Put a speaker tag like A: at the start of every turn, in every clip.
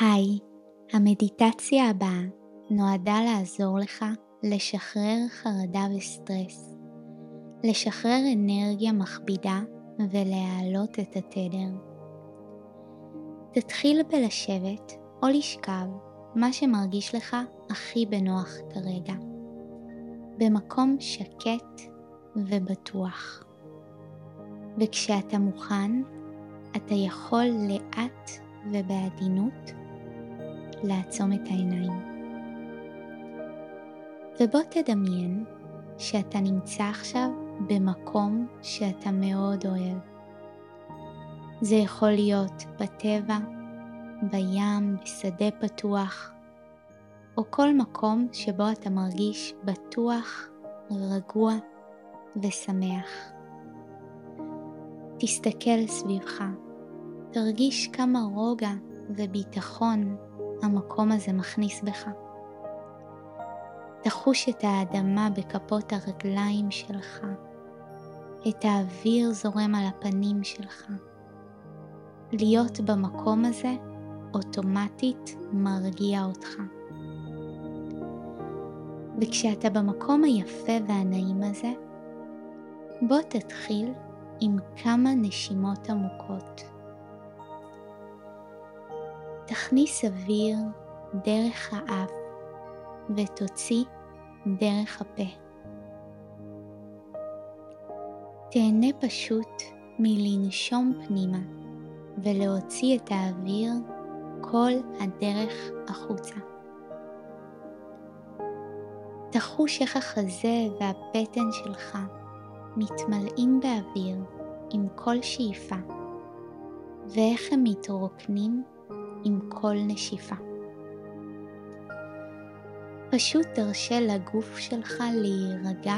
A: היי, המדיטציה הבאה נועדה לעזור לך לשחרר חרדה וסטרס, לשחרר אנרגיה מכבידה ולהעלות את התדר. תתחיל בלשבת או לשכב מה שמרגיש לך הכי בנוח כרגע, במקום שקט ובטוח. וכשאתה מוכן, אתה יכול לאט ובעדינות לעצום את העיניים. ובוא תדמיין שאתה נמצא עכשיו במקום שאתה מאוד אוהב. זה יכול להיות בטבע, בים, בשדה פתוח, או כל מקום שבו אתה מרגיש בטוח, רגוע ושמח. תסתכל סביבך, תרגיש כמה רוגע וביטחון המקום הזה מכניס בך. תחוש את האדמה בכפות הרגליים שלך, את האוויר זורם על הפנים שלך. להיות במקום הזה אוטומטית מרגיע אותך. וכשאתה במקום היפה והנעים הזה, בוא תתחיל עם כמה נשימות עמוקות. תכניס אוויר דרך האף ותוציא דרך הפה. תהנה פשוט מלנשום פנימה ולהוציא את האוויר כל הדרך החוצה. תחוש איך החזה והבטן שלך מתמלאים באוויר עם כל שאיפה, ואיך הם מתרוקנים עם כל נשיפה. פשוט תרשה לגוף שלך להירגע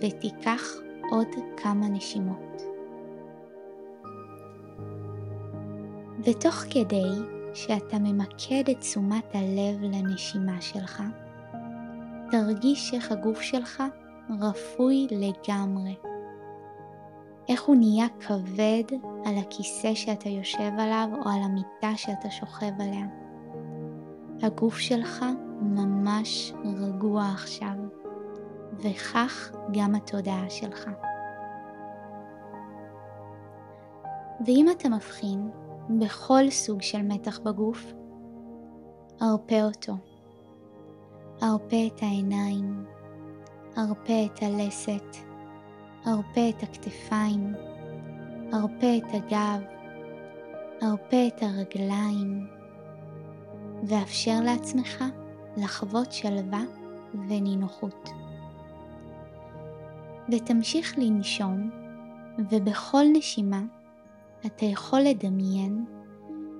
A: ותיקח עוד כמה נשימות. ותוך כדי שאתה ממקד את תשומת הלב לנשימה שלך, תרגיש איך הגוף שלך רפוי לגמרי. איך הוא נהיה כבד על הכיסא שאתה יושב עליו או על המיטה שאתה שוכב עליה. הגוף שלך ממש רגוע עכשיו, וכך גם התודעה שלך. ואם אתה מבחין בכל סוג של מתח בגוף, הרפה אותו. הרפה את העיניים, הרפה את הלסת, הרפה את הכתפיים, הרפה את הגב, הרפה את הרגליים, ואפשר לעצמך לחוות שלווה ונינוחות. ותמשיך לנשום, ובכל נשימה אתה יכול לדמיין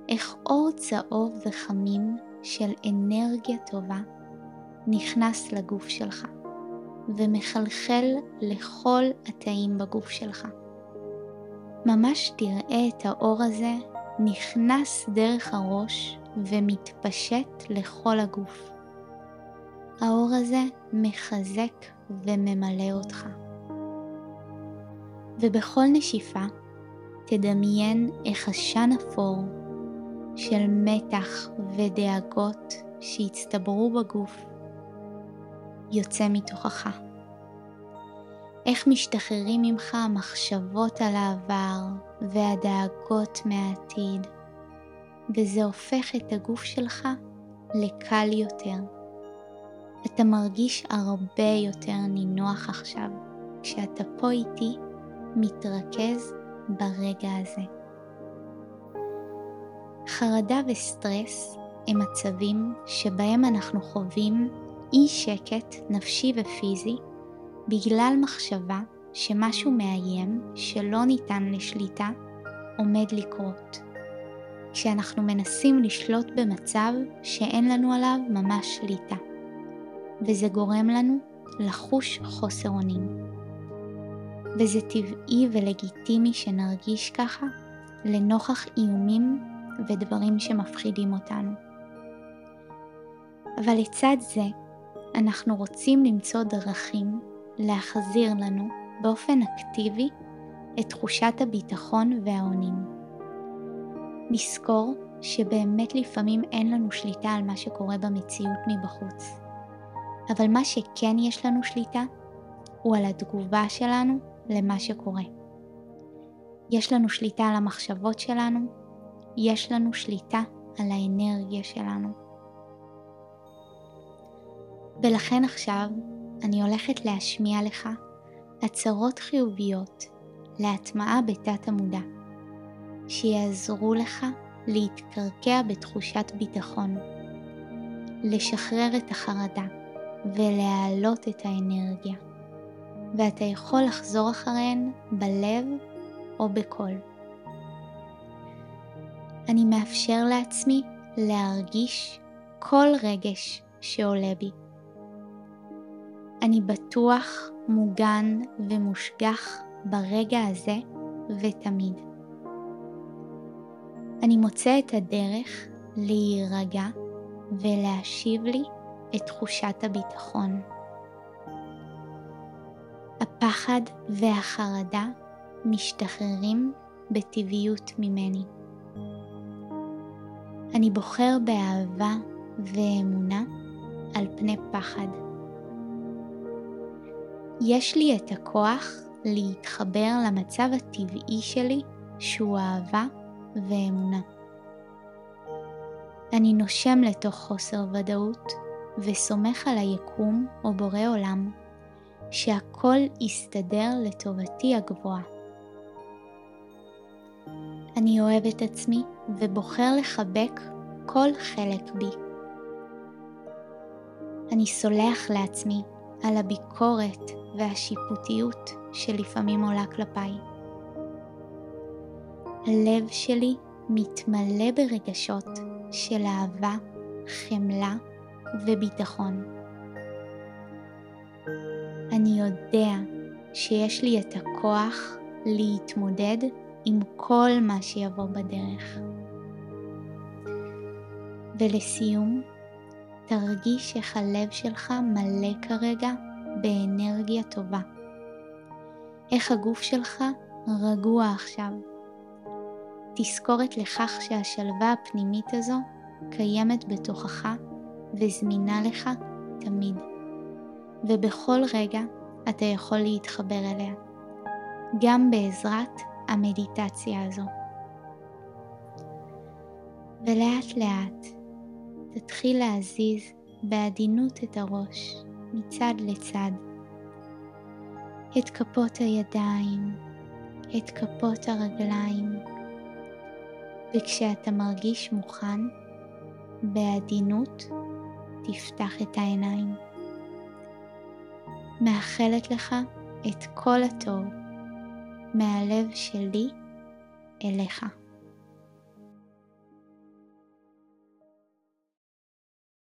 A: איך אור צהוב וחמים של אנרגיה טובה נכנס לגוף שלך. ומחלחל לכל התאים בגוף שלך. ממש תראה את האור הזה נכנס דרך הראש ומתפשט לכל הגוף. האור הזה מחזק וממלא אותך. ובכל נשיפה תדמיין איך עשן אפור של מתח ודאגות שהצטברו בגוף יוצא מתוכך. איך משתחררים ממך המחשבות על העבר והדאגות מהעתיד, וזה הופך את הגוף שלך לקל יותר. אתה מרגיש הרבה יותר נינוח עכשיו, כשאתה פה איתי מתרכז ברגע הזה. חרדה וסטרס הם מצבים שבהם אנחנו חווים אי שקט נפשי ופיזי בגלל מחשבה שמשהו מאיים שלא ניתן לשליטה עומד לקרות. כשאנחנו מנסים לשלוט במצב שאין לנו עליו ממש שליטה, וזה גורם לנו לחוש חוסר אונים. וזה טבעי ולגיטימי שנרגיש ככה לנוכח איומים ודברים שמפחידים אותנו. אבל לצד זה, אנחנו רוצים למצוא דרכים להחזיר לנו באופן אקטיבי את תחושת הביטחון והאונים. לזכור שבאמת לפעמים אין לנו שליטה על מה שקורה במציאות מבחוץ. אבל מה שכן יש לנו שליטה הוא על התגובה שלנו למה שקורה. יש לנו שליטה על המחשבות שלנו, יש לנו שליטה על האנרגיה שלנו. ולכן עכשיו אני הולכת להשמיע לך הצהרות חיוביות להטמעה בתת המודע, שיעזרו לך להתקרקע בתחושת ביטחון, לשחרר את החרדה ולהעלות את האנרגיה, ואתה יכול לחזור אחריהן בלב או בקול. אני מאפשר לעצמי להרגיש כל רגש שעולה בי. אני בטוח, מוגן ומושגח ברגע הזה ותמיד. אני מוצא את הדרך להירגע ולהשיב לי את תחושת הביטחון. הפחד והחרדה משתחררים בטבעיות ממני. אני בוחר באהבה ואמונה על פני פחד. יש לי את הכוח להתחבר למצב הטבעי שלי שהוא אהבה ואמונה. אני נושם לתוך חוסר ודאות וסומך על היקום או בורא עולם שהכל יסתדר לטובתי הגבוהה. אני אוהב את עצמי ובוחר לחבק כל חלק בי. אני סולח לעצמי על הביקורת והשיפוטיות שלפעמים עולה כלפיי. הלב שלי מתמלא ברגשות של אהבה, חמלה וביטחון. אני יודע שיש לי את הכוח להתמודד עם כל מה שיבוא בדרך. ולסיום, תרגיש איך הלב שלך מלא כרגע באנרגיה טובה. איך הגוף שלך רגוע עכשיו. תזכורת לכך שהשלווה הפנימית הזו קיימת בתוכך וזמינה לך תמיד. ובכל רגע אתה יכול להתחבר אליה, גם בעזרת המדיטציה הזו. ולאט לאט תתחיל להזיז בעדינות את הראש מצד לצד. את כפות הידיים, את כפות הרגליים, וכשאתה מרגיש מוכן, בעדינות תפתח את העיניים. מאחלת לך את כל הטוב מהלב שלי אליך.